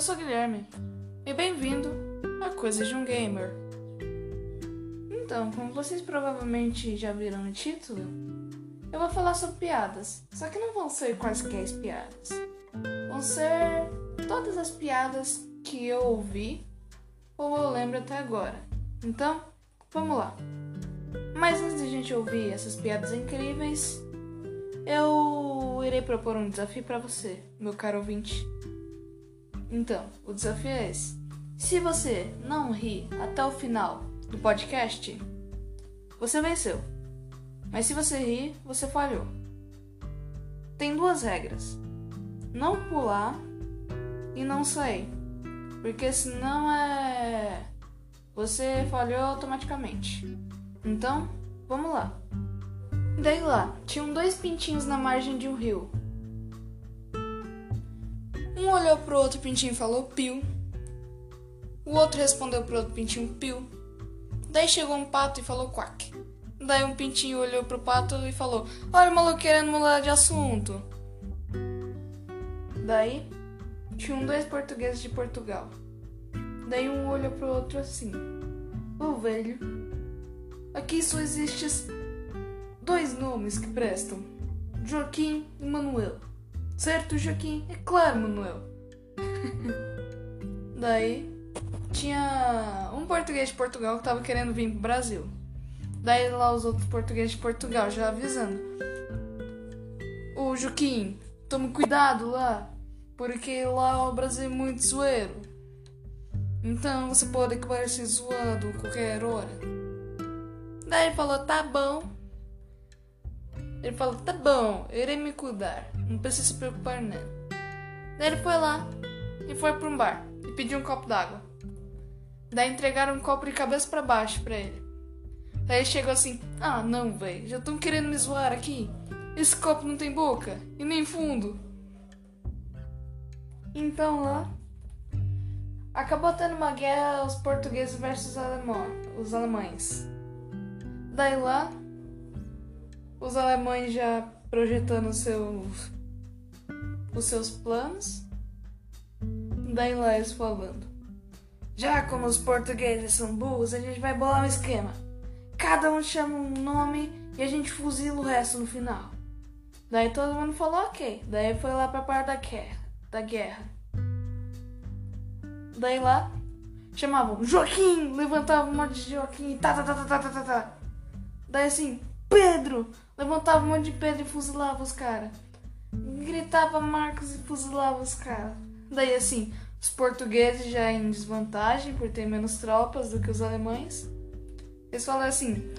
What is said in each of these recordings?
sou Guilherme e bem-vindo a Coisas de um Gamer. Então, como vocês provavelmente já viram no título, eu vou falar sobre piadas, só que não vão ser quaisquer piadas. Vão ser todas as piadas que eu ouvi ou eu lembro até agora. Então, vamos lá. Mas antes de a gente ouvir essas piadas incríveis, eu irei propor um desafio para você, meu caro ouvinte. Então, o desafio é esse. Se você não rir até o final do podcast, você venceu. Mas se você rir, você falhou. Tem duas regras: não pular e não sair. Porque senão é. Você falhou automaticamente. Então, vamos lá. Daí lá, tinham dois pintinhos na margem de um rio. Olhou pro outro pintinho e falou piu. O outro respondeu pro outro pintinho piu. Daí chegou um pato e falou quack. Daí um pintinho olhou pro pato e falou: Olha o maluco querendo mudar de assunto. Daí tinham dois portugueses de Portugal. Daí um olhou pro outro assim: Ô velho, aqui só existem dois nomes que prestam: Joaquim e Manuel. Certo, Joaquim? É claro, Manuel. Daí tinha um português de Portugal que tava querendo vir pro Brasil. Daí lá os outros portugueses de Portugal já avisando. Ô Joaquim, tome cuidado lá, porque lá o Brasil é muito zoeiro. Então você pode acabar se zoando qualquer hora. Daí ele falou, tá bom. Ele falou, tá bom, eu irei me cuidar. Não precisa se preocupar, não. Daí ele foi lá e foi para um bar e pediu um copo d'água. Daí entregaram um copo de cabeça para baixo para ele. Daí ele chegou assim: Ah, não, velho, já estão querendo me zoar aqui. Esse copo não tem boca e nem fundo. Então lá acabou tendo uma guerra os portugueses versus os alemães. Daí lá os alemães já projetando seus os seus planos. Daí eles falando. Já como os portugueses são burros, a gente vai bolar um esquema. Cada um chama um nome e a gente fuzila o resto no final. Daí todo mundo falou ok. Daí foi lá pra parte da guerra. Da guerra. Daí lá chamavam Joaquim, levantava um monte de Joaquim, tá, tá, tá, tá, tá, tá, tá. Daí assim, Pedro, levantava um monte de Pedro e fuzilava os caras gritava Marcos e fuzilava os caras. Daí assim, os portugueses já em desvantagem por ter menos tropas do que os alemães. Eles falam assim: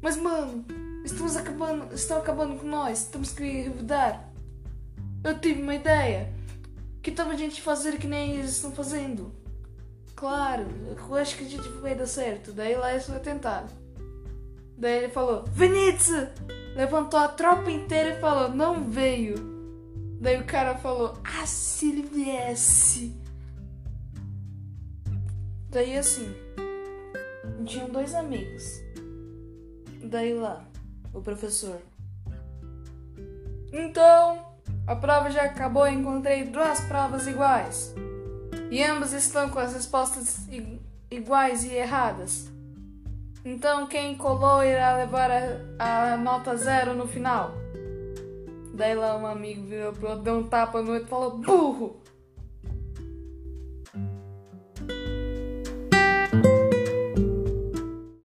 Mas mano, estamos acabando, estão acabando com nós, temos que revidar. Eu tive uma ideia. Que tal a gente fazer que nem eles estão fazendo? Claro, eu acho que a gente vai dar certo. Daí lá eles foi tentar. Daí ele falou: Venite! Levantou a tropa inteira e falou: Não veio. Daí o cara falou: Ah, se ele viesse. Daí assim, tinham dois amigos. Daí lá, o professor. Então, a prova já acabou e encontrei duas provas iguais. E ambas estão com as respostas iguais e erradas. Então quem colou irá levar a, a nota zero no final. Daí lá um amigo virou pro outro, deu um tapa no outro e falou: Burro!